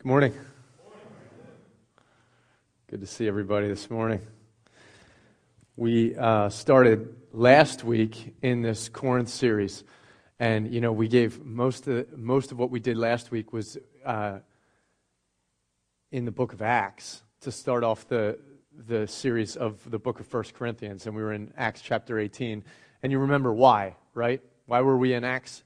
Good morning. Good to see everybody this morning. We uh, started last week in this Corinth series, and you know we gave most of most of what we did last week was uh, in the book of Acts to start off the the series of the book of First Corinthians, and we were in Acts chapter 18. And you remember why, right? Why were we in Acts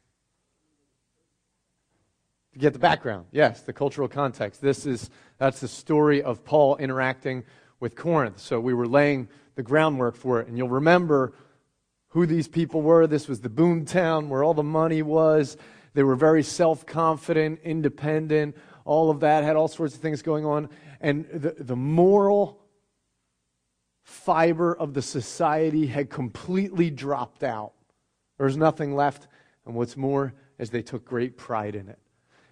to get the background. Yes, the cultural context. This is that's the story of Paul interacting with Corinth. So we were laying the groundwork for it, and you'll remember who these people were. This was the boom town where all the money was. They were very self-confident, independent. All of that had all sorts of things going on, and the, the moral fiber of the society had completely dropped out. There was nothing left, and what's more is they took great pride in it.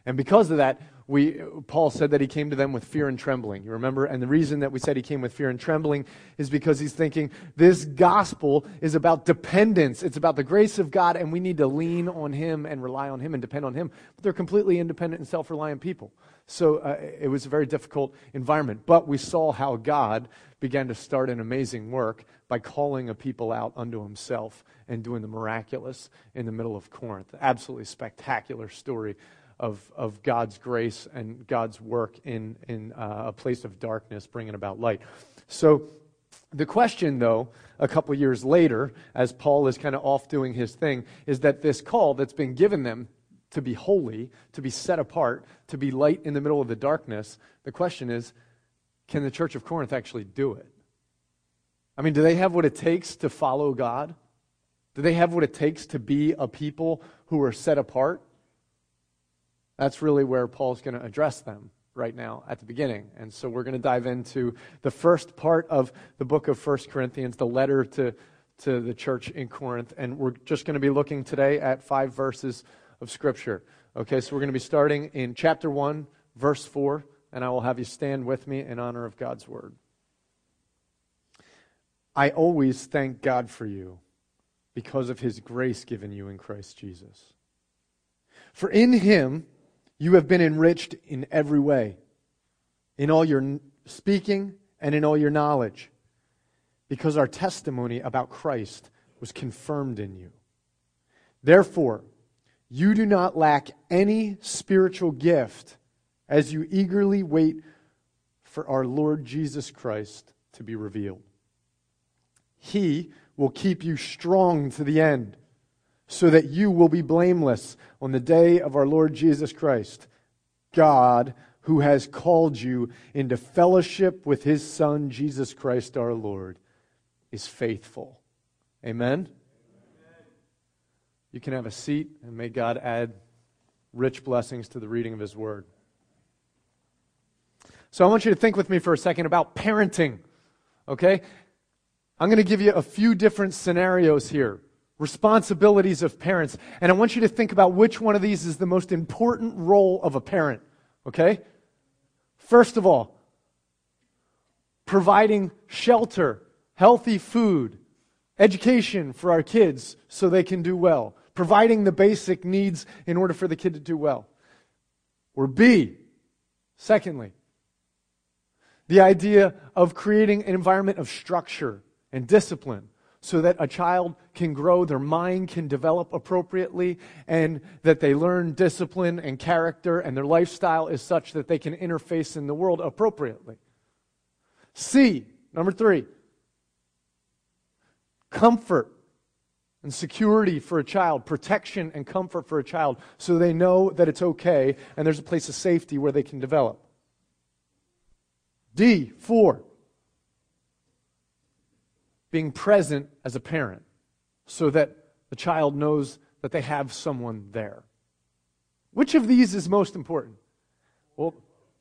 And because of that, we, Paul said that he came to them with fear and trembling. You remember? And the reason that we said he came with fear and trembling is because he's thinking this gospel is about dependence. It's about the grace of God, and we need to lean on him and rely on him and depend on him. But they're completely independent and self reliant people. So uh, it was a very difficult environment. But we saw how God began to start an amazing work by calling a people out unto himself and doing the miraculous in the middle of Corinth. Absolutely spectacular story of, of God's grace and God's work in, in uh, a place of darkness, bringing about light. So, the question, though, a couple years later, as Paul is kind of off doing his thing, is that this call that's been given them to be holy, to be set apart, to be light in the middle of the darkness, the question is can the church of Corinth actually do it? I mean, do they have what it takes to follow God? Do they have what it takes to be a people who are set apart? That's really where Paul's going to address them right now at the beginning. And so we're going to dive into the first part of the book of First Corinthians, the letter to, to the church in Corinth. And we're just going to be looking today at five verses of Scripture. Okay, so we're going to be starting in chapter 1, verse 4, and I will have you stand with me in honor of God's word. I always thank God for you because of his grace given you in Christ Jesus. For in him, you have been enriched in every way, in all your speaking and in all your knowledge, because our testimony about Christ was confirmed in you. Therefore, you do not lack any spiritual gift as you eagerly wait for our Lord Jesus Christ to be revealed. He will keep you strong to the end so that you will be blameless on the day of our Lord Jesus Christ. God, who has called you into fellowship with his Son, Jesus Christ our Lord, is faithful. Amen? You can have a seat, and may God add rich blessings to the reading of his word. So I want you to think with me for a second about parenting. Okay? I'm going to give you a few different scenarios here responsibilities of parents. And I want you to think about which one of these is the most important role of a parent. Okay? First of all, providing shelter, healthy food, education for our kids so they can do well, providing the basic needs in order for the kid to do well. Or B, secondly, the idea of creating an environment of structure and discipline so that a child can grow, their mind can develop appropriately, and that they learn discipline and character, and their lifestyle is such that they can interface in the world appropriately. C, number three, comfort and security for a child, protection and comfort for a child, so they know that it's okay and there's a place of safety where they can develop. D, four, being present as a parent so that the child knows that they have someone there. Which of these is most important? Well,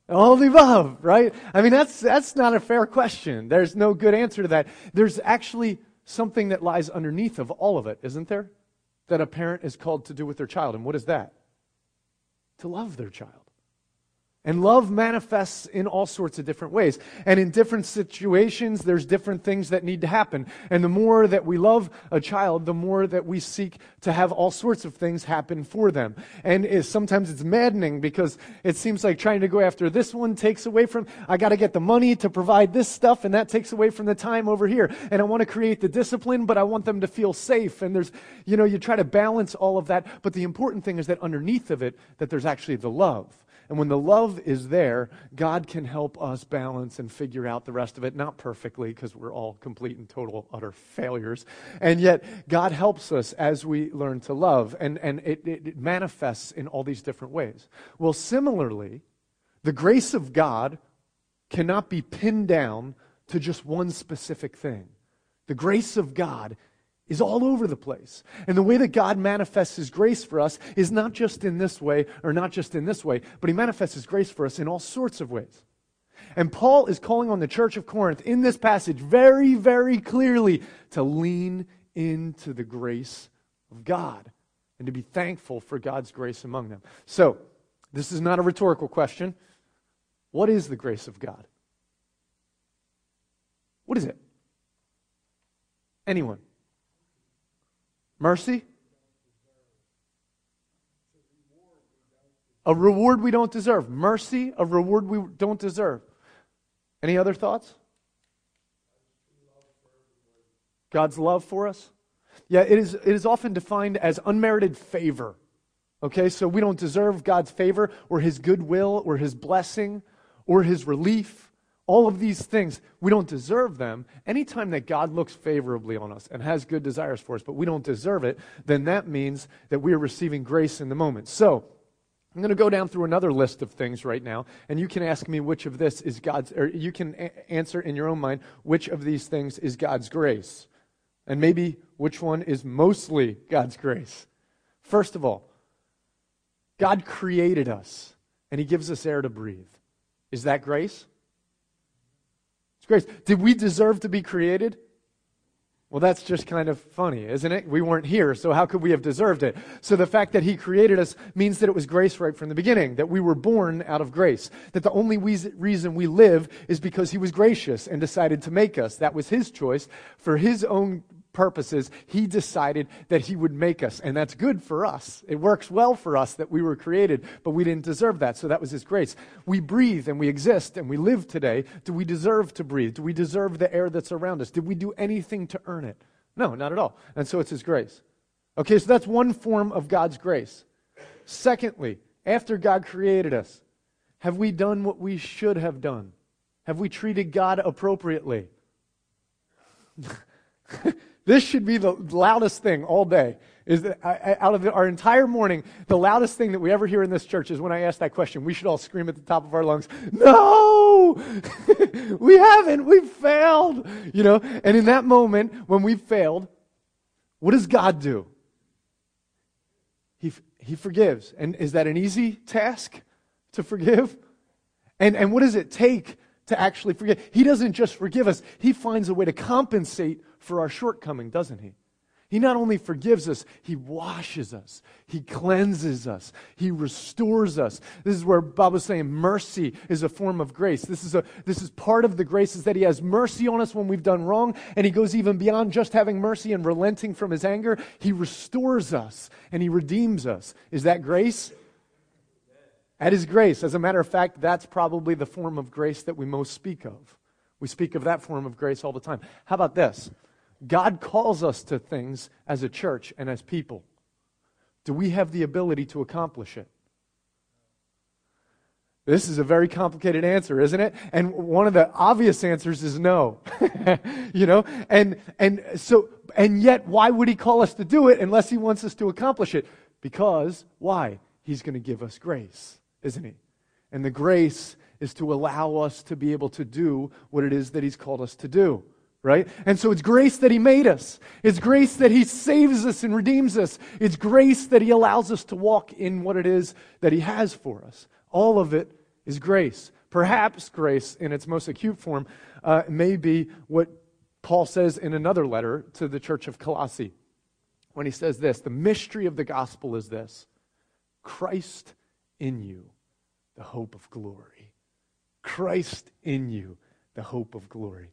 all the above, right? I mean, that's, that's not a fair question. There's no good answer to that. There's actually something that lies underneath of all of it, isn't there? That a parent is called to do with their child. And what is that? To love their child. And love manifests in all sorts of different ways. And in different situations, there's different things that need to happen. And the more that we love a child, the more that we seek to have all sorts of things happen for them. And sometimes it's maddening because it seems like trying to go after this one takes away from, I got to get the money to provide this stuff, and that takes away from the time over here. And I want to create the discipline, but I want them to feel safe. And there's, you know, you try to balance all of that. But the important thing is that underneath of it, that there's actually the love and when the love is there, God can help us balance and figure out the rest of it. Not perfectly, because we're all complete and total, utter failures. And yet, God helps us as we learn to love. And, and it, it, it manifests in all these different ways. Well, similarly, the grace of God cannot be pinned down to just one specific thing. The grace of God is all over the place. And the way that God manifests His grace for us is not just in this way or not just in this way, but He manifests His grace for us in all sorts of ways. And Paul is calling on the church of Corinth in this passage very, very clearly to lean into the grace of God and to be thankful for God's grace among them. So, this is not a rhetorical question. What is the grace of God? What is it? Anyone? Mercy? A reward we don't deserve. Mercy, a reward we don't deserve. Any other thoughts? God's love for us? Yeah, it is, it is often defined as unmerited favor. Okay, so we don't deserve God's favor or His goodwill or His blessing or His relief all of these things, we don't deserve them. Anytime that God looks favorably on us and has good desires for us, but we don't deserve it, then that means that we are receiving grace in the moment. So, I'm going to go down through another list of things right now, and you can ask me which of this is God's, or you can a- answer in your own mind which of these things is God's grace. And maybe which one is mostly God's grace. First of all, God created us, and He gives us air to breathe. Is that grace? It's grace. Did we deserve to be created? Well, that's just kind of funny, isn't it? We weren't here, so how could we have deserved it? So the fact that He created us means that it was grace right from the beginning, that we were born out of grace, that the only reason we live is because He was gracious and decided to make us. That was His choice for His own purposes, he decided that he would make us. And that's good for us. It works well for us that we were created, but we didn't deserve that. So that was his grace. We breathe and we exist and we live today. Do we deserve to breathe? Do we deserve the air that's around us? Did we do anything to earn it? No, not at all. And so it's his grace. Okay, so that's one form of God's grace. Secondly, after God created us, have we done what we should have done? Have we treated God appropriately? This should be the loudest thing all day. Is that out of our entire morning, the loudest thing that we ever hear in this church is when I ask that question. We should all scream at the top of our lungs, "No, we haven't. We've failed." You know. And in that moment, when we've failed, what does God do? He He forgives. And is that an easy task to forgive? And and what does it take to actually forgive? He doesn't just forgive us. He finds a way to compensate for our shortcoming, doesn't He? He not only forgives us, He washes us. He cleanses us. He restores us. This is where Bob was saying mercy is a form of grace. This is, a, this is part of the grace is that He has mercy on us when we've done wrong, and He goes even beyond just having mercy and relenting from His anger. He restores us and He redeems us. Is that grace? That is grace. As a matter of fact, that's probably the form of grace that we most speak of. We speak of that form of grace all the time. How about this? God calls us to things as a church and as people. Do we have the ability to accomplish it? This is a very complicated answer, isn't it? And one of the obvious answers is no. you know? And and so and yet why would he call us to do it unless he wants us to accomplish it? Because why? He's going to give us grace, isn't he? And the grace is to allow us to be able to do what it is that he's called us to do right? And so it's grace that He made us. It's grace that He saves us and redeems us. It's grace that He allows us to walk in what it is that He has for us. All of it is grace. Perhaps grace, in its most acute form, uh, may be what Paul says in another letter to the church of Colossae when he says this The mystery of the gospel is this Christ in you, the the hope of glory. Christ in you, the hope of glory.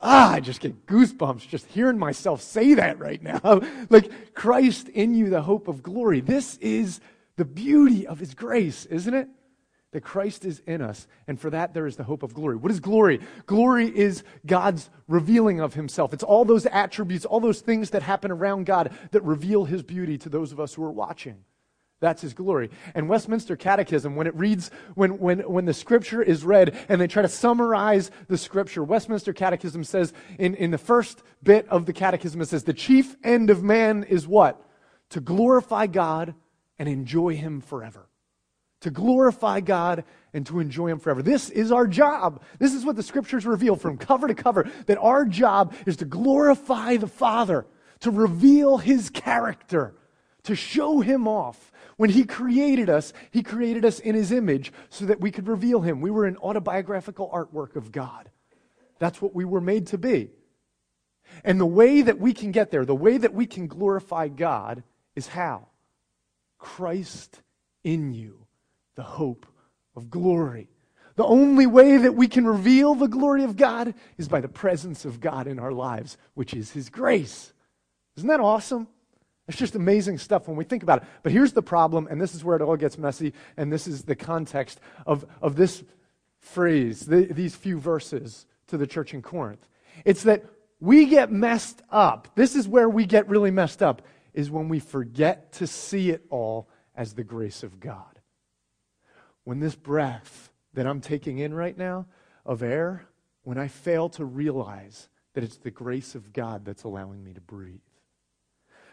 Ah, I just get goosebumps just hearing myself say that right now. like, Christ in you, the hope of glory. This is the beauty of his grace, isn't it? That Christ is in us, and for that there is the hope of glory. What is glory? Glory is God's revealing of himself. It's all those attributes, all those things that happen around God that reveal his beauty to those of us who are watching. That's his glory. And Westminster Catechism, when it reads, when, when, when the scripture is read and they try to summarize the scripture, Westminster Catechism says in, in the first bit of the catechism, it says, the chief end of man is what? To glorify God and enjoy him forever. To glorify God and to enjoy him forever. This is our job. This is what the scriptures reveal from cover to cover that our job is to glorify the Father, to reveal his character, to show him off when He created us, He created us in His image so that we could reveal Him. We were an autobiographical artwork of God. That's what we were made to be. And the way that we can get there, the way that we can glorify God, is how? Christ in you, the hope of glory. The only way that we can reveal the glory of God is by the presence of God in our lives, which is His grace. Isn't that awesome? It's just amazing stuff when we think about it. But here's the problem, and this is where it all gets messy, and this is the context of, of this phrase, the, these few verses to the church in Corinth. It's that we get messed up. This is where we get really messed up, is when we forget to see it all as the grace of God. When this breath that I'm taking in right now of air, when I fail to realize that it's the grace of God that's allowing me to breathe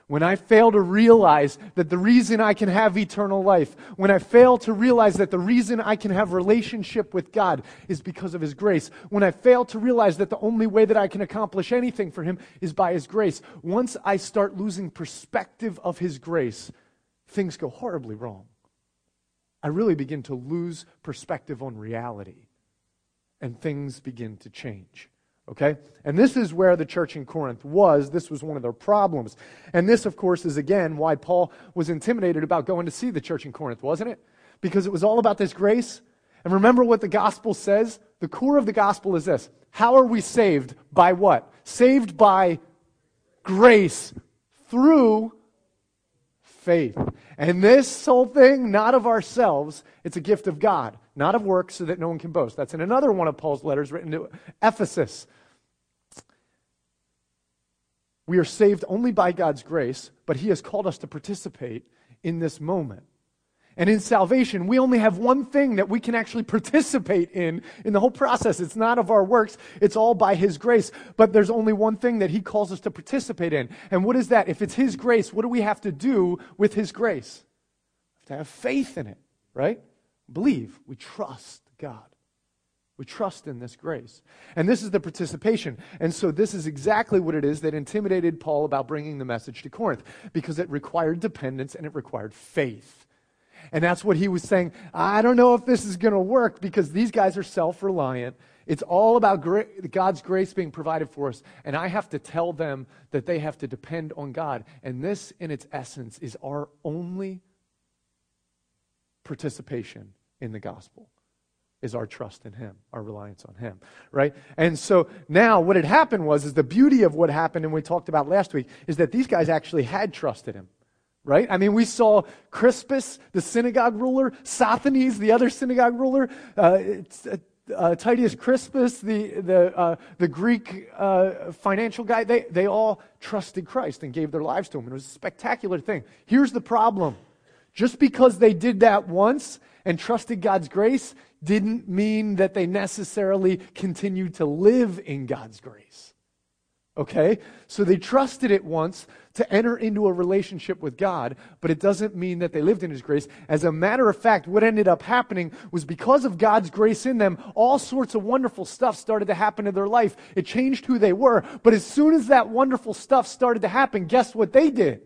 when I fail to realize that the reason I can have eternal life, when I fail to realize that the reason I can have relationship with God is because of His grace, when I fail to realize that the only way that I can accomplish anything for Him is by His grace, once I start losing perspective of His grace, things go horribly wrong. I really begin to lose perspective on reality, and things begin to change. Okay? And this is where the church in Corinth was. This was one of their problems. And this, of course, is again why Paul was intimidated about going to see the church in Corinth, wasn't it? Because it was all about this grace. And remember what the gospel says? The core of the gospel is this How are we saved? By what? Saved by grace through faith. And this whole thing, not of ourselves, it's a gift of God, not of works, so that no one can boast. That's in another one of Paul's letters written to Ephesus. We are saved only by God's grace, but He has called us to participate in this moment. And in salvation, we only have one thing that we can actually participate in in the whole process. It's not of our works, it's all by His grace. But there's only one thing that He calls us to participate in. And what is that? If it's His grace, what do we have to do with His grace? Have to have faith in it, right? Believe. We trust God. We trust in this grace. And this is the participation. And so, this is exactly what it is that intimidated Paul about bringing the message to Corinth, because it required dependence and it required faith. And that's what he was saying. I don't know if this is going to work because these guys are self reliant. It's all about God's grace being provided for us. And I have to tell them that they have to depend on God. And this, in its essence, is our only participation in the gospel is our trust in him our reliance on him right and so now what had happened was is the beauty of what happened and we talked about last week is that these guys actually had trusted him right? I mean, we saw Crispus, the synagogue ruler, Sosthenes, the other synagogue ruler, uh, uh, uh, Titius Crispus, the, the, uh, the Greek uh, financial guy, they, they all trusted Christ and gave their lives to him. It was a spectacular thing. Here's the problem just because they did that once and trusted God's grace didn't mean that they necessarily continued to live in God's grace. Okay? So they trusted it once to enter into a relationship with God, but it doesn't mean that they lived in His grace. As a matter of fact, what ended up happening was because of God's grace in them, all sorts of wonderful stuff started to happen in their life. It changed who they were. But as soon as that wonderful stuff started to happen, guess what they did?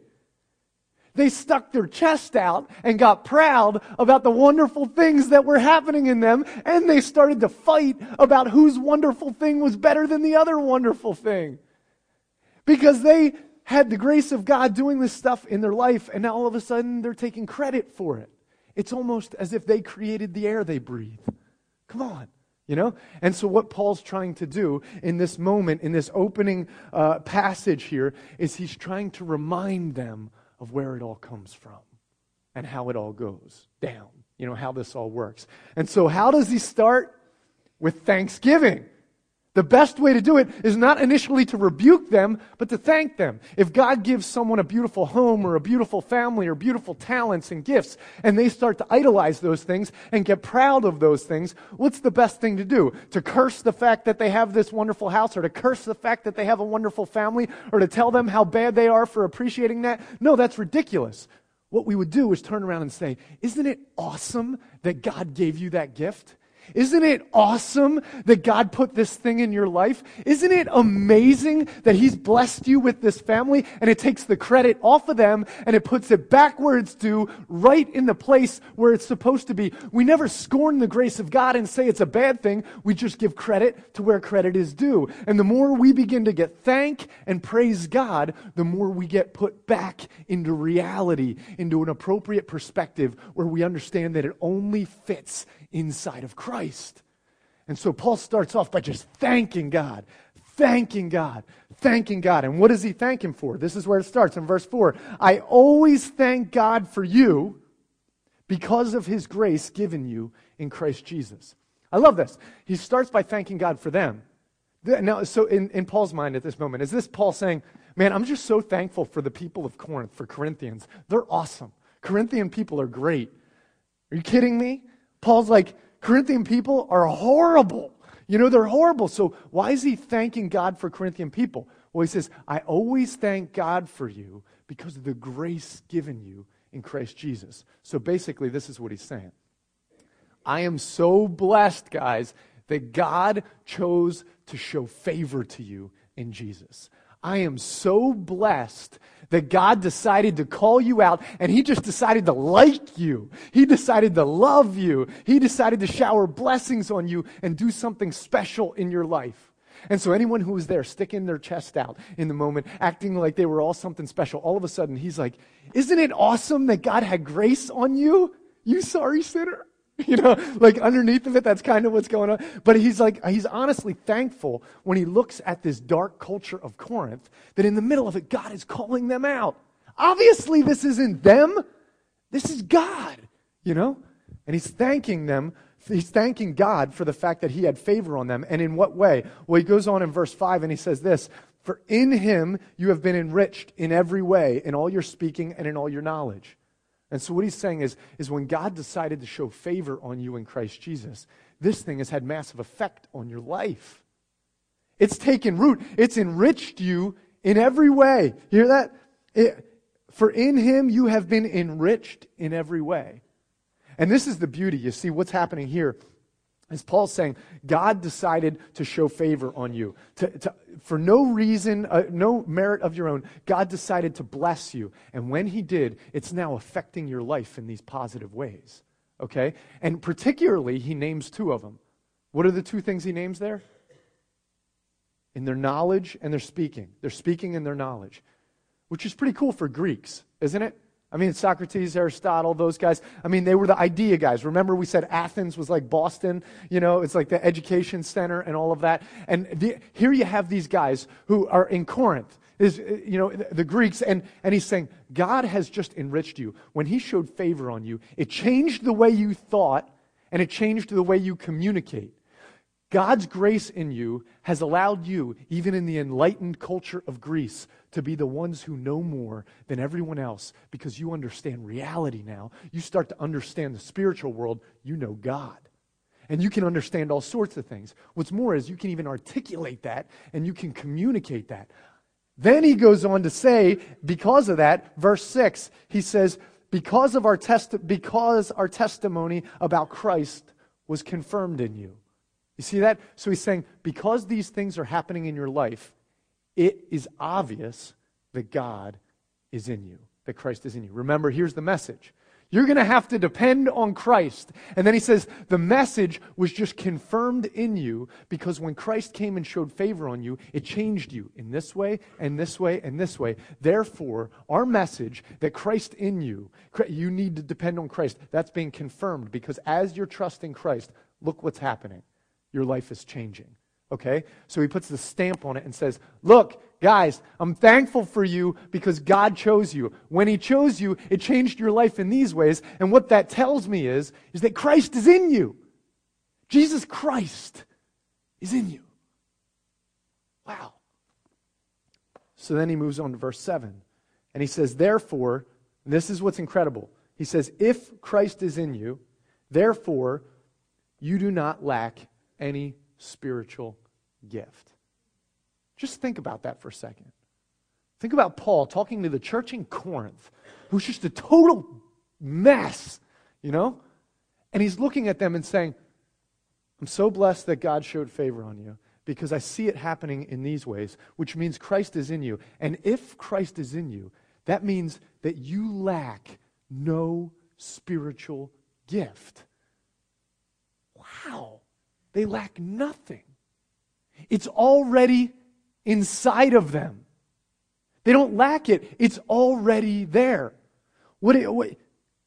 They stuck their chest out and got proud about the wonderful things that were happening in them, and they started to fight about whose wonderful thing was better than the other wonderful thing because they had the grace of God doing this stuff in their life, and now all of a sudden they're taking credit for it It's almost as if they created the air they breathe. Come on. You know? And so, what Paul's trying to do in this moment, in this opening uh, passage here, is he's trying to remind them of where it all comes from and how it all goes down. You know, how this all works. And so, how does he start? With thanksgiving. The best way to do it is not initially to rebuke them, but to thank them. If God gives someone a beautiful home or a beautiful family or beautiful talents and gifts, and they start to idolize those things and get proud of those things, what's the best thing to do? To curse the fact that they have this wonderful house or to curse the fact that they have a wonderful family or to tell them how bad they are for appreciating that? No, that's ridiculous. What we would do is turn around and say, Isn't it awesome that God gave you that gift? Isn't it awesome that God put this thing in your life? Isn't it amazing that He's blessed you with this family and it takes the credit off of them and it puts it backwards to right in the place where it's supposed to be? We never scorn the grace of God and say it's a bad thing. We just give credit to where credit is due. And the more we begin to get thank and praise God, the more we get put back into reality, into an appropriate perspective where we understand that it only fits inside of Christ. And so Paul starts off by just thanking God, thanking God, thanking God. And what does he thank him for? This is where it starts in verse 4. I always thank God for you because of his grace given you in Christ Jesus. I love this. He starts by thanking God for them. Now, so in, in Paul's mind at this moment, is this Paul saying, Man, I'm just so thankful for the people of Corinth, for Corinthians. They're awesome. Corinthian people are great. Are you kidding me? Paul's like, Corinthian people are horrible. You know, they're horrible. So why is he thanking God for Corinthian people? Well, he says, I always thank God for you because of the grace given you in Christ Jesus. So basically, this is what he's saying. I am so blessed, guys, that God chose to show favor to you in Jesus. I am so blessed that God decided to call you out and He just decided to like you. He decided to love you. He decided to shower blessings on you and do something special in your life. And so, anyone who was there sticking their chest out in the moment, acting like they were all something special, all of a sudden, He's like, Isn't it awesome that God had grace on you, you sorry sinner? You know, like underneath of it, that's kind of what's going on. But he's like, he's honestly thankful when he looks at this dark culture of Corinth that in the middle of it, God is calling them out. Obviously, this isn't them. This is God, you know? And he's thanking them. He's thanking God for the fact that he had favor on them. And in what way? Well, he goes on in verse 5 and he says this For in him you have been enriched in every way, in all your speaking and in all your knowledge. And so what he's saying is, is when God decided to show favor on you in Christ Jesus, this thing has had massive effect on your life. It's taken root. It's enriched you in every way. Hear that? It, for in him you have been enriched in every way. And this is the beauty. You see, what's happening here as Paul's saying, God decided to show favor on you. To, to, for no reason, uh, no merit of your own, God decided to bless you. And when He did, it's now affecting your life in these positive ways. Okay? And particularly, He names two of them. What are the two things He names there? In their knowledge and their speaking. They're speaking in their knowledge, which is pretty cool for Greeks, isn't it? I mean, Socrates, Aristotle, those guys. I mean, they were the idea guys. Remember, we said Athens was like Boston, you know, it's like the education center and all of that. And the, here you have these guys who are in Corinth, is, you know, the Greeks, and, and he's saying, God has just enriched you. When he showed favor on you, it changed the way you thought and it changed the way you communicate. God's grace in you has allowed you, even in the enlightened culture of Greece, to be the ones who know more than everyone else because you understand reality now. You start to understand the spiritual world, you know God. And you can understand all sorts of things. What's more is you can even articulate that and you can communicate that. Then he goes on to say, because of that, verse 6, he says, because of our test because our testimony about Christ was confirmed in you. You see that? So he's saying, because these things are happening in your life, it is obvious that God is in you, that Christ is in you. Remember, here's the message You're going to have to depend on Christ. And then he says, the message was just confirmed in you because when Christ came and showed favor on you, it changed you in this way and this way and this way. Therefore, our message that Christ in you, you need to depend on Christ, that's being confirmed because as you're trusting Christ, look what's happening. Your life is changing. Okay? So he puts the stamp on it and says, Look, guys, I'm thankful for you because God chose you. When he chose you, it changed your life in these ways. And what that tells me is, is that Christ is in you. Jesus Christ is in you. Wow. So then he moves on to verse 7. And he says, Therefore, this is what's incredible. He says, If Christ is in you, therefore, you do not lack any spiritual gift. Just think about that for a second. Think about Paul talking to the church in Corinth, who's just a total mess, you know? And he's looking at them and saying, I'm so blessed that God showed favor on you because I see it happening in these ways, which means Christ is in you. And if Christ is in you, that means that you lack no spiritual gift. Wow. They lack nothing. It's already inside of them. They don't lack it, it's already there. What, it, what,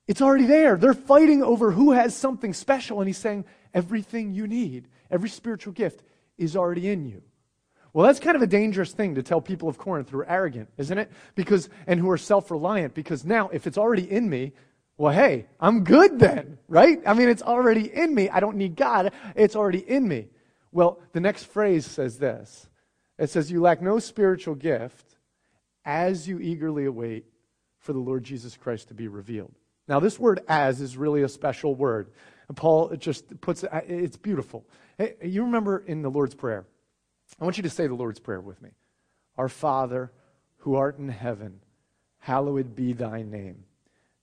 it's already there. They're fighting over who has something special, and he's saying, everything you need, every spiritual gift is already in you. Well, that's kind of a dangerous thing to tell people of Corinth who are arrogant, isn't it? Because and who are self-reliant because now if it's already in me, well, hey, I'm good then, right? I mean, it's already in me. I don't need God. It's already in me. Well, the next phrase says this it says, You lack no spiritual gift as you eagerly await for the Lord Jesus Christ to be revealed. Now, this word as is really a special word. And Paul just puts it, it's beautiful. Hey, you remember in the Lord's Prayer, I want you to say the Lord's Prayer with me. Our Father, who art in heaven, hallowed be thy name.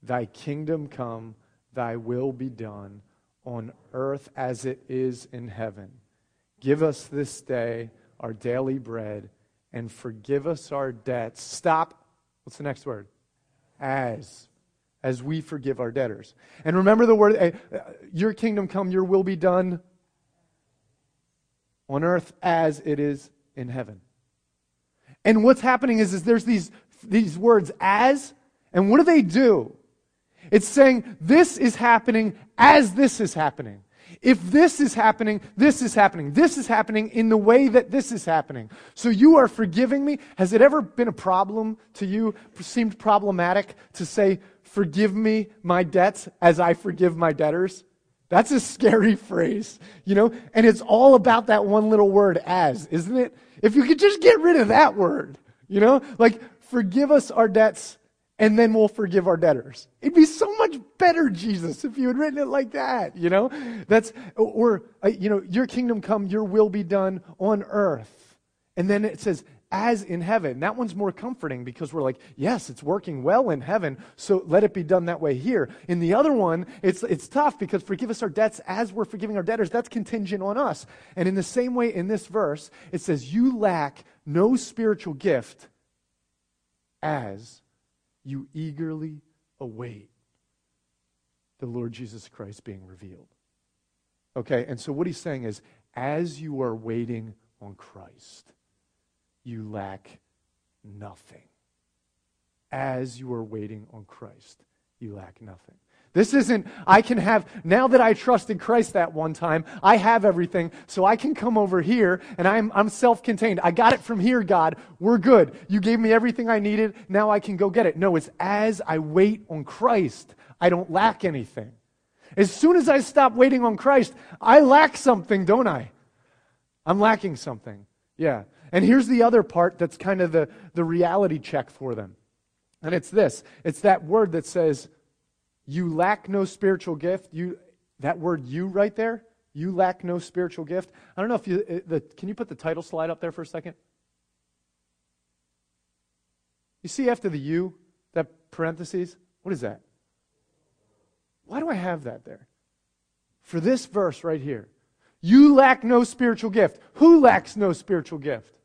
Thy kingdom come, thy will be done on earth as it is in heaven. Give us this day our daily bread and forgive us our debts. Stop. What's the next word? As. As we forgive our debtors. And remember the word, your kingdom come, your will be done on earth as it is in heaven. And what's happening is, is there's these, these words as, and what do they do? It's saying this is happening as this is happening. If this is happening, this is happening. This is happening in the way that this is happening. So you are forgiving me. Has it ever been a problem to you, seemed problematic to say, forgive me my debts as I forgive my debtors? That's a scary phrase, you know? And it's all about that one little word, as, isn't it? If you could just get rid of that word, you know? Like, forgive us our debts and then we'll forgive our debtors. It'd be so much better, Jesus, if you had written it like that, you know? That's, or, uh, you know, your kingdom come, your will be done on earth. And then it says, as in heaven. That one's more comforting because we're like, yes, it's working well in heaven, so let it be done that way here. In the other one, it's, it's tough because forgive us our debts as we're forgiving our debtors. That's contingent on us. And in the same way, in this verse, it says, you lack no spiritual gift as you eagerly await the Lord Jesus Christ being revealed. Okay, and so what he's saying is, as you are waiting on Christ, you lack nothing. As you are waiting on Christ, you lack nothing. This isn't, I can have, now that I trusted Christ that one time, I have everything, so I can come over here and I'm, I'm self contained. I got it from here, God. We're good. You gave me everything I needed. Now I can go get it. No, it's as I wait on Christ, I don't lack anything. As soon as I stop waiting on Christ, I lack something, don't I? I'm lacking something. Yeah. And here's the other part that's kind of the, the reality check for them. And it's this it's that word that says, you lack no spiritual gift. You, that word you right there, you lack no spiritual gift. I don't know if you, uh, the, can you put the title slide up there for a second? You see after the you, that parentheses? What is that? Why do I have that there? For this verse right here. You lack no spiritual gift. Who lacks no spiritual gift?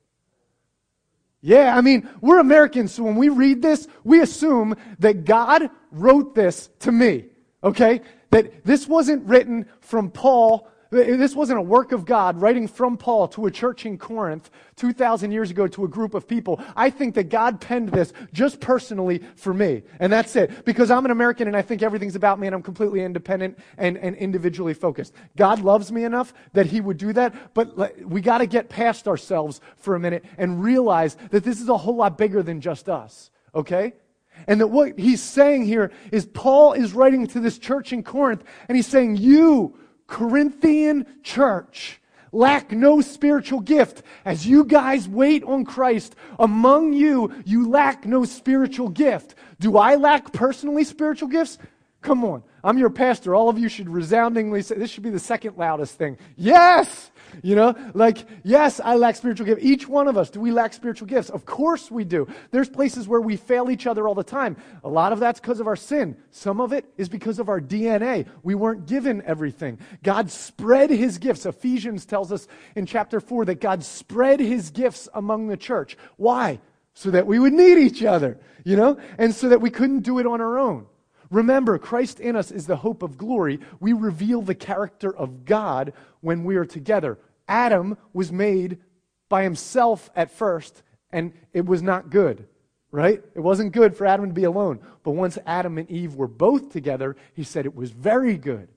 Yeah, I mean, we're Americans, so when we read this, we assume that God wrote this to me, okay? That this wasn't written from Paul this wasn't a work of God writing from Paul to a church in Corinth 2,000 years ago to a group of people. I think that God penned this just personally for me. And that's it. Because I'm an American and I think everything's about me and I'm completely independent and, and individually focused. God loves me enough that He would do that, but we got to get past ourselves for a minute and realize that this is a whole lot bigger than just us. Okay? And that what he's saying here is Paul is writing to this church in Corinth, and he's saying, You Corinthian church lack no spiritual gift. As you guys wait on Christ, among you, you lack no spiritual gift. Do I lack personally spiritual gifts? Come on. I'm your pastor. All of you should resoundingly say, this should be the second loudest thing. Yes! You know, like, yes, I lack spiritual gifts. Each one of us, do we lack spiritual gifts? Of course we do. There's places where we fail each other all the time. A lot of that's because of our sin. Some of it is because of our DNA. We weren't given everything. God spread his gifts. Ephesians tells us in chapter 4 that God spread his gifts among the church. Why? So that we would need each other, you know, and so that we couldn't do it on our own. Remember, Christ in us is the hope of glory. We reveal the character of God when we are together. Adam was made by himself at first, and it was not good, right? It wasn't good for Adam to be alone. But once Adam and Eve were both together, he said it was very good.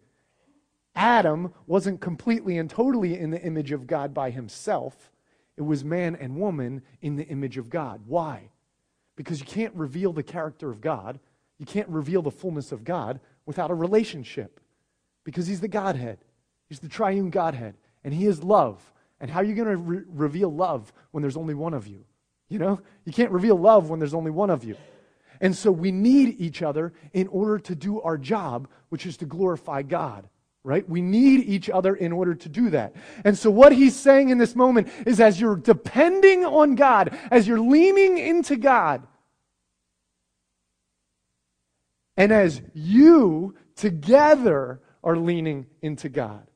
Adam wasn't completely and totally in the image of God by himself. It was man and woman in the image of God. Why? Because you can't reveal the character of God you can't reveal the fullness of God without a relationship because He's the Godhead. He's the triune Godhead, and He is love. And how are you going to re- reveal love when there's only one of you? You know, you can't reveal love when there's only one of you. And so we need each other in order to do our job, which is to glorify God, right? We need each other in order to do that. And so what he's saying in this moment is as you're depending on God, as you're leaning into God, and as you together are leaning into God,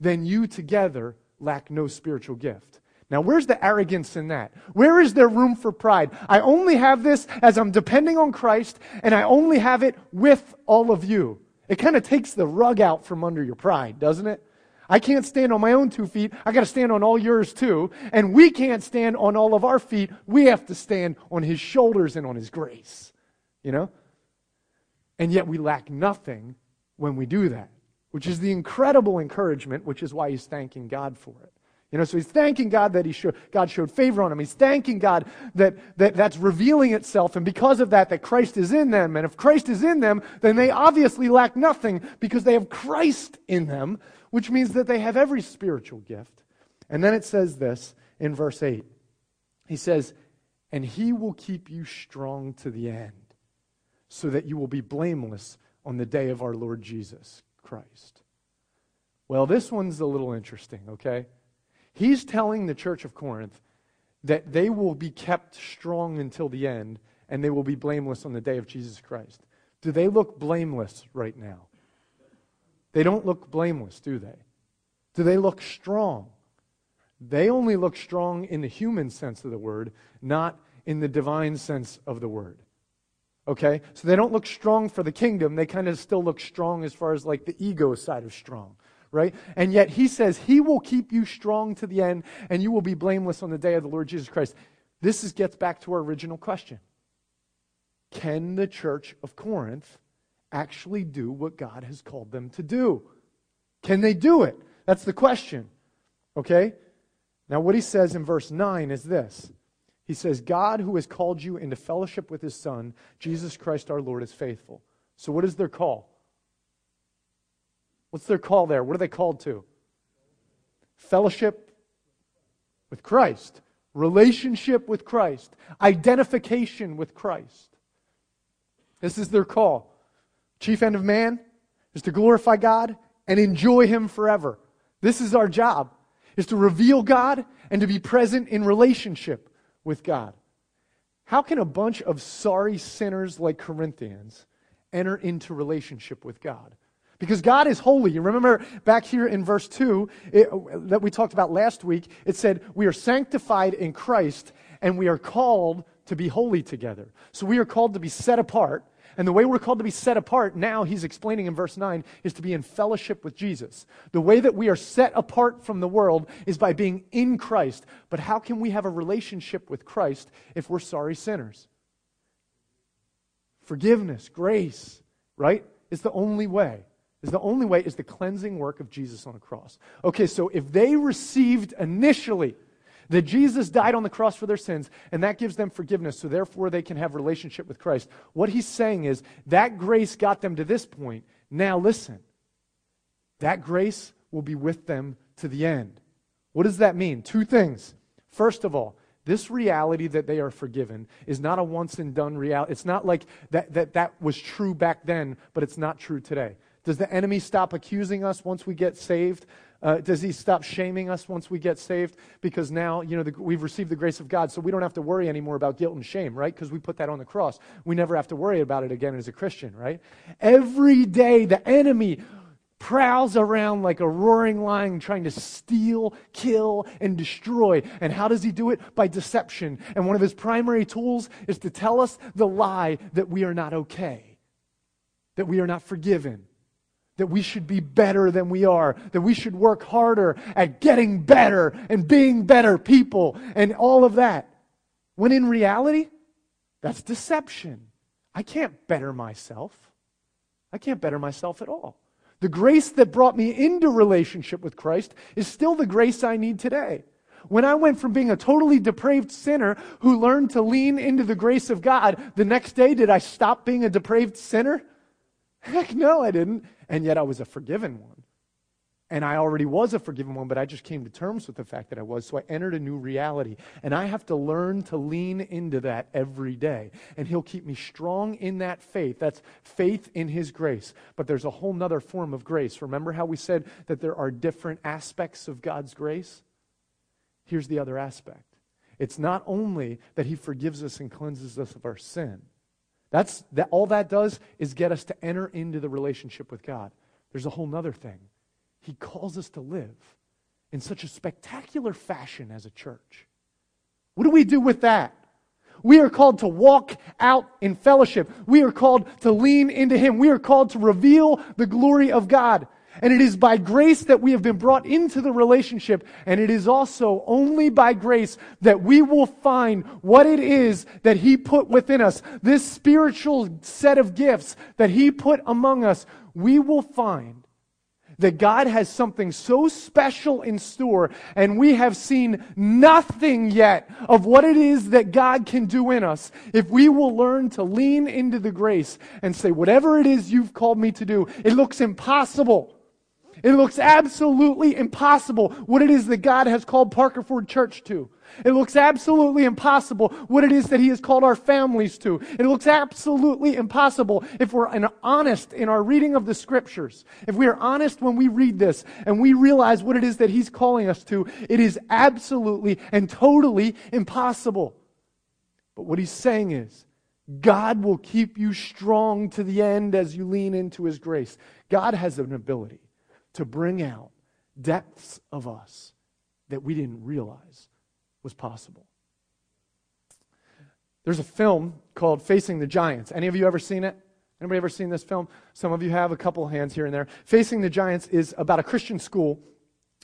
then you together lack no spiritual gift. Now, where's the arrogance in that? Where is there room for pride? I only have this as I'm depending on Christ, and I only have it with all of you. It kind of takes the rug out from under your pride, doesn't it? I can't stand on my own two feet. I got to stand on all yours too. And we can't stand on all of our feet. We have to stand on his shoulders and on his grace. You know? And yet we lack nothing when we do that, which is the incredible encouragement, which is why he's thanking God for it. You know, so he's thanking God that he showed, God showed favor on him. He's thanking God that, that that's revealing itself, and because of that, that Christ is in them. And if Christ is in them, then they obviously lack nothing because they have Christ in them, which means that they have every spiritual gift. And then it says this in verse 8. He says, And he will keep you strong to the end so that you will be blameless on the day of our Lord Jesus Christ. Well, this one's a little interesting, okay? He's telling the church of Corinth that they will be kept strong until the end and they will be blameless on the day of Jesus Christ. Do they look blameless right now? They don't look blameless, do they? Do they look strong? They only look strong in the human sense of the word, not in the divine sense of the word. Okay? So they don't look strong for the kingdom. They kind of still look strong as far as like the ego side of strong. Right? And yet he says he will keep you strong to the end and you will be blameless on the day of the Lord Jesus Christ. This is, gets back to our original question. Can the church of Corinth actually do what God has called them to do? Can they do it? That's the question. Okay? Now, what he says in verse 9 is this he says, God who has called you into fellowship with his Son, Jesus Christ our Lord, is faithful. So, what is their call? What's their call there? What are they called to? Fellowship with Christ, relationship with Christ, identification with Christ. This is their call. Chief end of man is to glorify God and enjoy him forever. This is our job, is to reveal God and to be present in relationship with God. How can a bunch of sorry sinners like Corinthians enter into relationship with God? Because God is holy. You remember back here in verse 2 it, that we talked about last week, it said, We are sanctified in Christ and we are called to be holy together. So we are called to be set apart. And the way we're called to be set apart now, he's explaining in verse 9, is to be in fellowship with Jesus. The way that we are set apart from the world is by being in Christ. But how can we have a relationship with Christ if we're sorry sinners? Forgiveness, grace, right? Is the only way. Is the only way is the cleansing work of Jesus on a cross. Okay, so if they received initially that Jesus died on the cross for their sins, and that gives them forgiveness, so therefore they can have relationship with Christ. What he's saying is that grace got them to this point. Now listen, that grace will be with them to the end. What does that mean? Two things. First of all, this reality that they are forgiven is not a once and done reality. It's not like that, that that was true back then, but it's not true today. Does the enemy stop accusing us once we get saved? Uh, does he stop shaming us once we get saved? Because now, you know, the, we've received the grace of God, so we don't have to worry anymore about guilt and shame, right? Because we put that on the cross. We never have to worry about it again as a Christian, right? Every day, the enemy prowls around like a roaring lion trying to steal, kill, and destroy. And how does he do it? By deception. And one of his primary tools is to tell us the lie that we are not okay, that we are not forgiven that we should be better than we are, that we should work harder at getting better and being better people and all of that. When in reality, that's deception. I can't better myself. I can't better myself at all. The grace that brought me into relationship with Christ is still the grace I need today. When I went from being a totally depraved sinner who learned to lean into the grace of God, the next day, did I stop being a depraved sinner? Heck no, I didn't. And yet I was a forgiven one. And I already was a forgiven one, but I just came to terms with the fact that I was. So I entered a new reality. And I have to learn to lean into that every day. And He'll keep me strong in that faith. That's faith in His grace. But there's a whole nother form of grace. Remember how we said that there are different aspects of God's grace? Here's the other aspect it's not only that He forgives us and cleanses us of our sin, that's, that, all that does is get us to enter into the relationship with God. There's a whole other thing. He calls us to live in such a spectacular fashion as a church. What do we do with that? We are called to walk out in fellowship. We are called to lean into Him. We are called to reveal the glory of God. And it is by grace that we have been brought into the relationship. And it is also only by grace that we will find what it is that He put within us. This spiritual set of gifts that He put among us. We will find that God has something so special in store, and we have seen nothing yet of what it is that God can do in us if we will learn to lean into the grace and say, whatever it is you've called me to do, it looks impossible. It looks absolutely impossible what it is that God has called Parker Ford Church to. It looks absolutely impossible what it is that He has called our families to. It looks absolutely impossible if we're honest in our reading of the scriptures. If we are honest when we read this and we realize what it is that He's calling us to, it is absolutely and totally impossible. But what He's saying is, God will keep you strong to the end as you lean into His grace. God has an ability to bring out depths of us that we didn't realize was possible. There's a film called Facing the Giants. Any of you ever seen it? Anybody ever seen this film? Some of you have a couple hands here and there. Facing the Giants is about a Christian school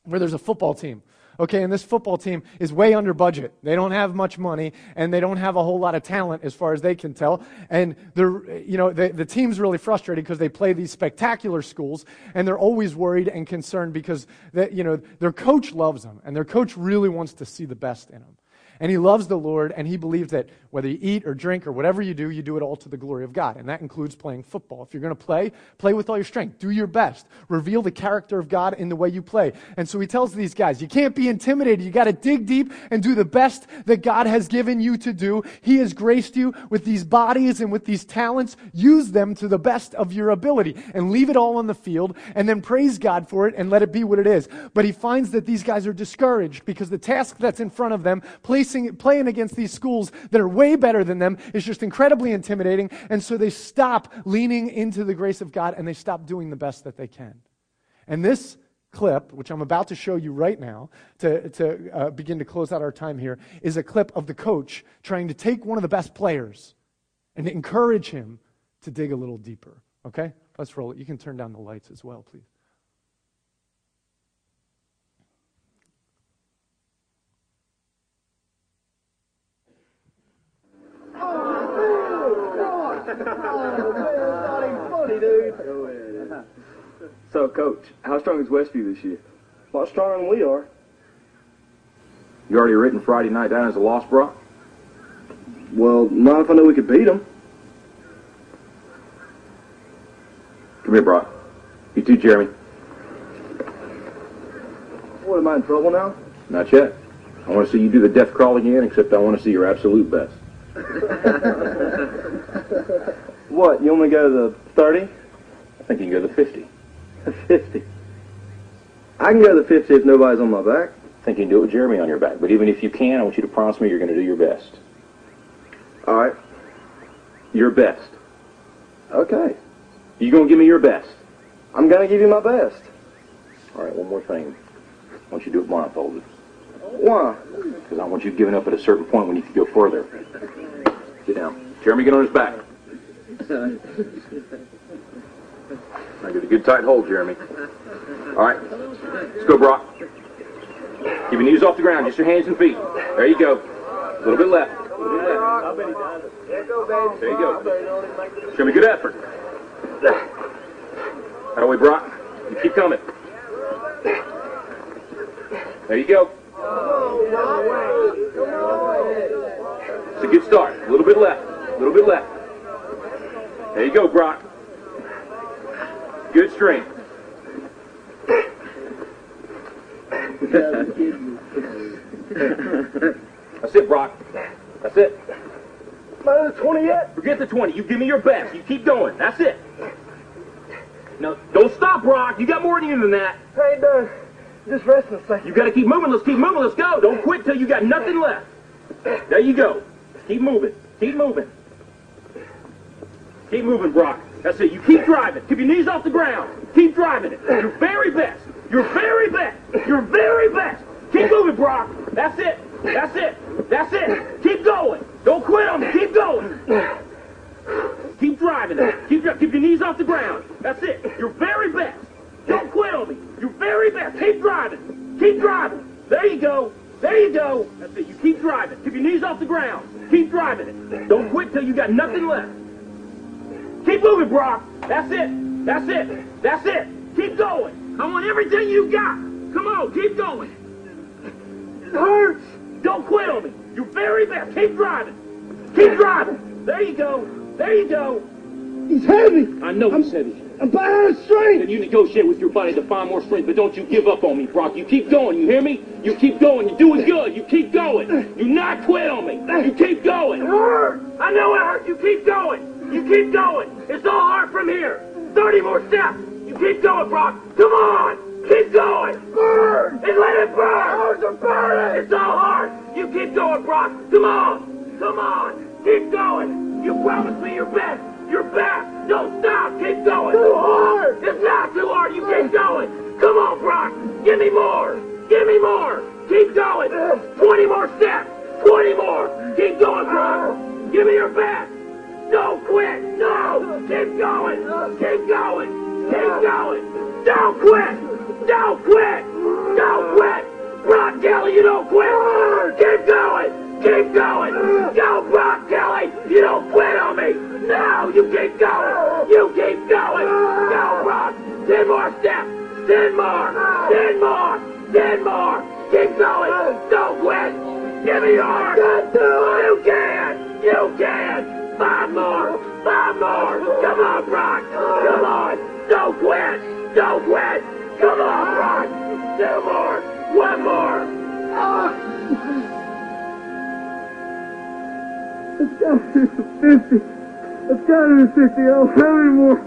where there's a football team. Okay, and this football team is way under budget. They don't have much money, and they don't have a whole lot of talent as far as they can tell. And they're, you know, the, the team's really frustrated because they play these spectacular schools, and they're always worried and concerned because, they, you know, their coach loves them, and their coach really wants to see the best in them and he loves the Lord, and he believes that whether you eat or drink or whatever you do, you do it all to the glory of God. And that includes playing football. If you're going to play, play with all your strength. Do your best. Reveal the character of God in the way you play. And so he tells these guys, you can't be intimidated. You got to dig deep and do the best that God has given you to do. He has graced you with these bodies and with these talents. Use them to the best of your ability and leave it all on the field and then praise God for it and let it be what it is. But he finds that these guys are discouraged because the task that's in front of them, place playing against these schools that are way better than them is just incredibly intimidating. And so they stop leaning into the grace of God and they stop doing the best that they can. And this clip, which I'm about to show you right now to, to uh, begin to close out our time here, is a clip of the coach trying to take one of the best players and encourage him to dig a little deeper. Okay? Let's roll it. You can turn down the lights as well, please. So, Coach, how strong is Westview this year? A lot stronger than we are. You already written Friday night down as a loss, Brock? Well, not if I knew we could beat them. Come here, Brock. You too, Jeremy. What, am I in trouble now? Not yet. I want to see you do the death crawl again, except I want to see your absolute best. What, you only go to the 30? I think you can go to the 50. 50. I can go to the 50 if nobody's on my back. I think you can do it with Jeremy on your back. But even if you can, I want you to promise me you're going to do your best. All right. Your best. Okay. You going to give me your best? I'm going to give you my best. All right, one more thing. I want you to do it blindfolded. Why? Because I want you giving up at a certain point when you can go further. Sit down. Jeremy, get on his back. I get a good tight hold, Jeremy. All right. Let's go, Brock. Keep your knees off the ground, just your hands and feet. There you go. A little bit left. A little bit left. There you go. Show me good effort. That way, Brock. You keep coming. There you go. It's a good start. A little bit left. A little bit left. There you go, Brock. Good strength. That's it, Brock. That's it. Not the 20 yet? Forget the 20. You give me your best. You keep going. That's it. No, don't stop, Brock. You got more in you than that. I ain't done. Just resting a second. You got to keep moving. Let's keep moving. Let's go. Don't quit till you got nothing left. There you go. Keep moving. Keep moving. Keep moving, Brock. That's it. You keep driving. Keep your knees off the ground. Keep driving it. Your very best. Your very best. Your very best. Keep moving, Brock. That's it. That's it. That's it. Keep going. Don't quit on me. Keep going. Keep driving it. Keep, keep your knees off the ground. That's it. Your very best. Don't quit on me. Your very best. Keep driving. Keep driving. There you go. There you go. That's it. You keep driving. Keep your knees off the ground. Keep driving it. Don't quit till you got nothing left. Keep moving, Brock. That's it. That's it. That's it. Keep going. I want everything you got. Come on, keep going. It hurts. Don't quit on me. Your very best. Keep driving. Keep driving. There you go. There you go. He's heavy. I know he's heavy. I'm behind strength. Then you negotiate with your body to find more strength, but don't you give up on me, Brock. You keep going, you hear me? You keep going, you're doing good, you keep going. You not quit on me. You keep going. It hurts. I know it hurts, you keep going. You keep going. It's all hard from here. 30 more steps. You keep going, Brock. Come on. Keep going. Burn. And let it burn. are burning. It's all hard. You keep going, Brock. Come on. Come on. Keep going. You promised me your best. Your best. Don't stop. Keep going. Too hard. It's not too hard. You keep going. Come on, Brock. Give me more. Give me more. Keep going. 20 more steps. 20 more. Keep going, Brock. Give me your best. Don't quit. No. Keep going. Keep going. Keep going. Don't quit. Don't quit. Don't quit. Brock Kelly, you don't quit. Keep going. Keep going. Go, Brock Kelly. You don't quit on me. No, you keep going. You keep going. Go, Brock. Ten more steps. Ten more. Ten more. Ten more. Keep going. Don't quit. Give me yours. You can. You can. Five more. Five more. Come on, Brock. Come on. Don't quit. Don't quit. Come on, Brock. Two more. One more. Ah. It's got to be 50. It's got to be 50. I don't have any more.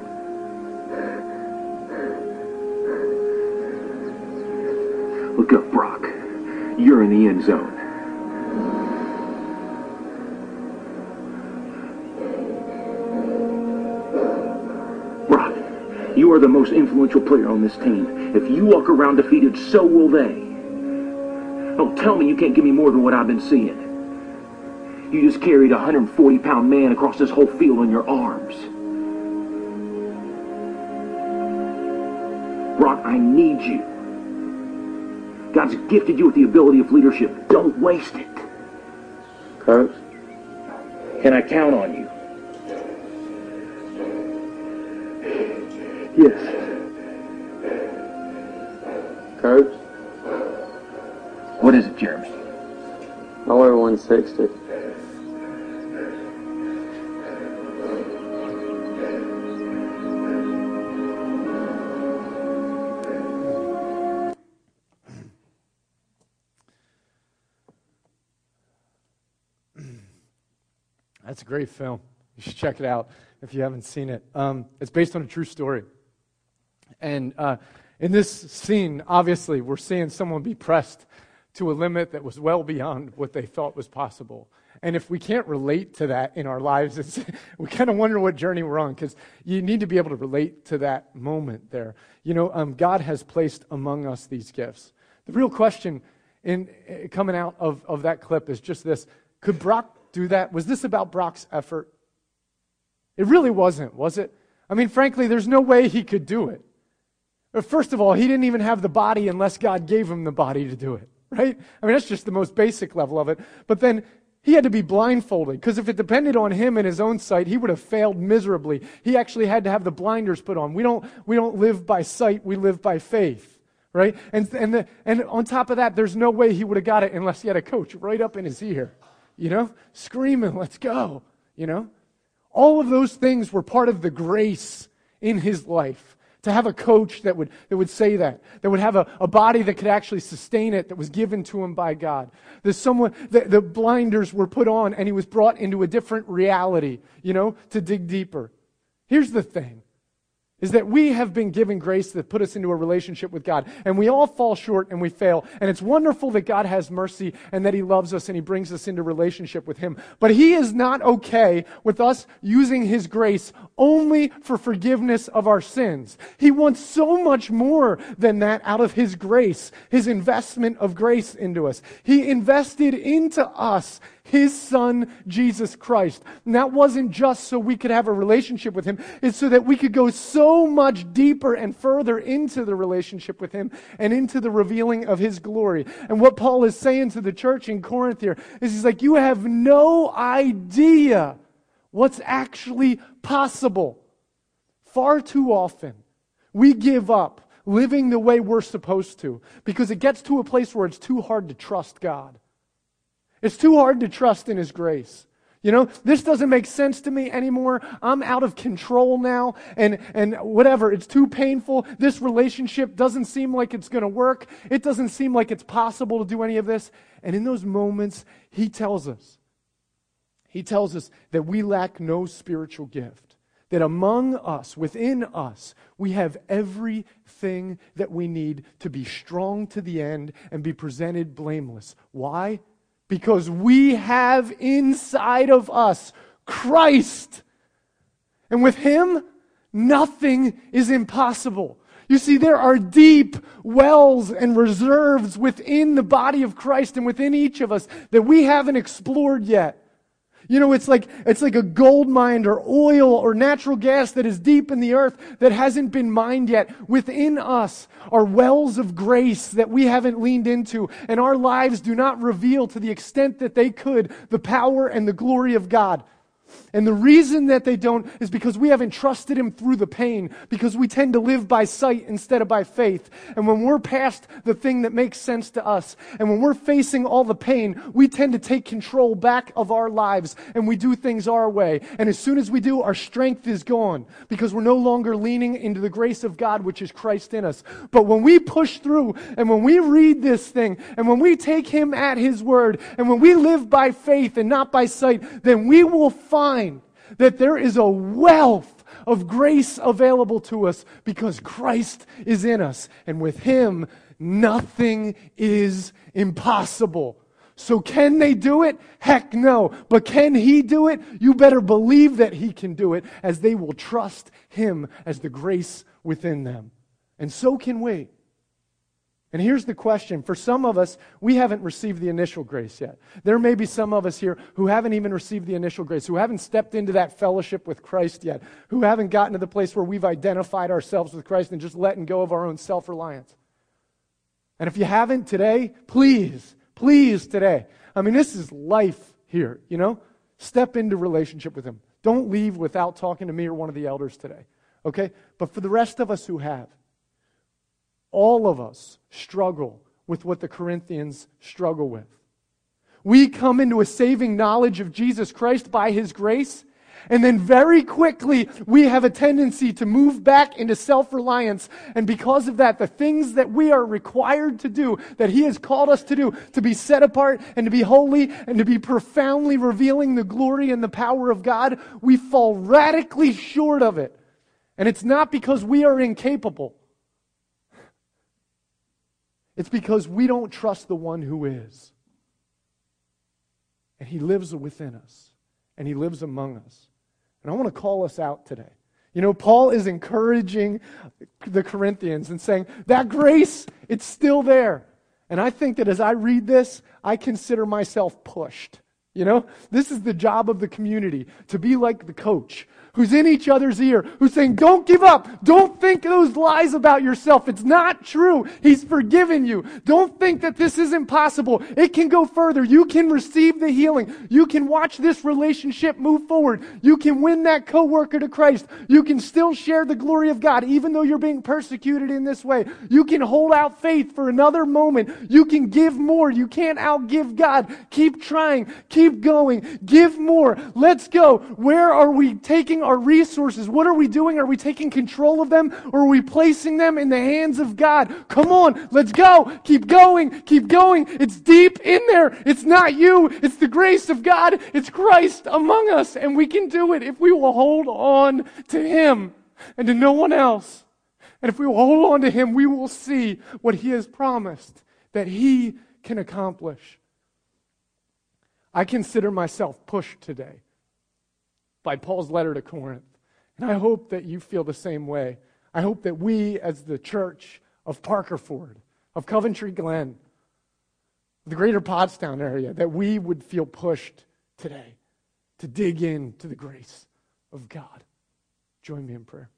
Look up, Brock. You're in the end zone. Brock, you You are the most influential player on this team. If you walk around defeated, so will they. Don't tell me you can't give me more than what I've been seeing. You just carried a 140 pound man across this whole field on your arms. Brock, I need you. God's gifted you with the ability of leadership. Don't waste it. Coach? Can I count on you? Yes. Coach? What is it, Jeremy? I weigh 160. Great film. You should check it out if you haven't seen it. Um, it's based on a true story. And uh, in this scene, obviously, we're seeing someone be pressed to a limit that was well beyond what they thought was possible. And if we can't relate to that in our lives, we kind of wonder what journey we're on because you need to be able to relate to that moment there. You know, um, God has placed among us these gifts. The real question in, uh, coming out of, of that clip is just this Could Brock do that? Was this about Brock's effort? It really wasn't, was it? I mean, frankly, there's no way he could do it. Uh, first of all, he didn't even have the body unless God gave him the body to do it, right? I mean, that's just the most basic level of it. But then he had to be blindfolded because if it depended on him and his own sight, he would have failed miserably. He actually had to have the blinders put on. We don't, we don't live by sight, we live by faith, right? And, and, the, and on top of that, there's no way he would have got it unless he had a coach right up in his ear, you know, screaming, let's go, you know? All of those things were part of the grace in his life. To have a coach that would, that would say that, that would have a, a body that could actually sustain it, that was given to him by God. There's someone, the, the blinders were put on and he was brought into a different reality, you know, to dig deeper. Here's the thing is that we have been given grace that put us into a relationship with God. And we all fall short and we fail. And it's wonderful that God has mercy and that He loves us and He brings us into relationship with Him. But He is not okay with us using His grace only for forgiveness of our sins. He wants so much more than that out of His grace, His investment of grace into us. He invested into us his son, Jesus Christ. And that wasn't just so we could have a relationship with him, it's so that we could go so much deeper and further into the relationship with him and into the revealing of his glory. And what Paul is saying to the church in Corinth here is he's like, you have no idea what's actually possible. Far too often, we give up living the way we're supposed to because it gets to a place where it's too hard to trust God. It's too hard to trust in His grace. You know, this doesn't make sense to me anymore. I'm out of control now and, and whatever. It's too painful. This relationship doesn't seem like it's going to work. It doesn't seem like it's possible to do any of this. And in those moments, he tells us, he tells us that we lack no spiritual gift. That among us, within us, we have everything that we need to be strong to the end and be presented blameless. Why? Because we have inside of us Christ. And with Him, nothing is impossible. You see, there are deep wells and reserves within the body of Christ and within each of us that we haven't explored yet. You know, it's like, it's like a gold mine or oil or natural gas that is deep in the earth that hasn't been mined yet. Within us are wells of grace that we haven't leaned into, and our lives do not reveal to the extent that they could the power and the glory of God. And the reason that they don't is because we haven't trusted Him through the pain, because we tend to live by sight instead of by faith. And when we're past the thing that makes sense to us, and when we're facing all the pain, we tend to take control back of our lives and we do things our way. And as soon as we do, our strength is gone because we're no longer leaning into the grace of God, which is Christ in us. But when we push through and when we read this thing and when we take Him at His word and when we live by faith and not by sight, then we will find that there is a wealth of grace available to us because Christ is in us. And with Him, nothing is impossible. So, can they do it? Heck no. But can He do it? You better believe that He can do it as they will trust Him as the grace within them. And so can we. And here's the question for some of us, we haven't received the initial grace yet. There may be some of us here who haven't even received the initial grace, who haven't stepped into that fellowship with Christ yet, who haven't gotten to the place where we've identified ourselves with Christ and just letting go of our own self reliance. And if you haven't today, please, please today. I mean, this is life here, you know? Step into relationship with Him. Don't leave without talking to me or one of the elders today, okay? But for the rest of us who have, all of us struggle with what the Corinthians struggle with. We come into a saving knowledge of Jesus Christ by His grace, and then very quickly we have a tendency to move back into self reliance. And because of that, the things that we are required to do, that He has called us to do, to be set apart and to be holy and to be profoundly revealing the glory and the power of God, we fall radically short of it. And it's not because we are incapable. It's because we don't trust the one who is. And he lives within us, and he lives among us. And I want to call us out today. You know, Paul is encouraging the Corinthians and saying, that grace, it's still there. And I think that as I read this, I consider myself pushed. You know, this is the job of the community to be like the coach who's in each other's ear, who's saying, Don't give up. Don't think those lies about yourself. It's not true. He's forgiven you. Don't think that this is impossible. It can go further. You can receive the healing. You can watch this relationship move forward. You can win that coworker to Christ. You can still share the glory of God, even though you're being persecuted in this way. You can hold out faith for another moment. You can give more. You can't outgive God. Keep trying. Keep going. Give more. Let's go. Where are we taking our resources? What are we doing? Are we taking control of them or are we placing them in the hands of God? Come on, let's go. Keep going. Keep going. It's deep in there. It's not you. It's the grace of God. It's Christ among us. And we can do it if we will hold on to Him and to no one else. And if we will hold on to Him, we will see what He has promised that He can accomplish. I consider myself pushed today by Paul's letter to Corinth. And I hope that you feel the same way. I hope that we, as the church of Parkerford, of Coventry Glen, the greater Pottstown area, that we would feel pushed today to dig into the grace of God. Join me in prayer.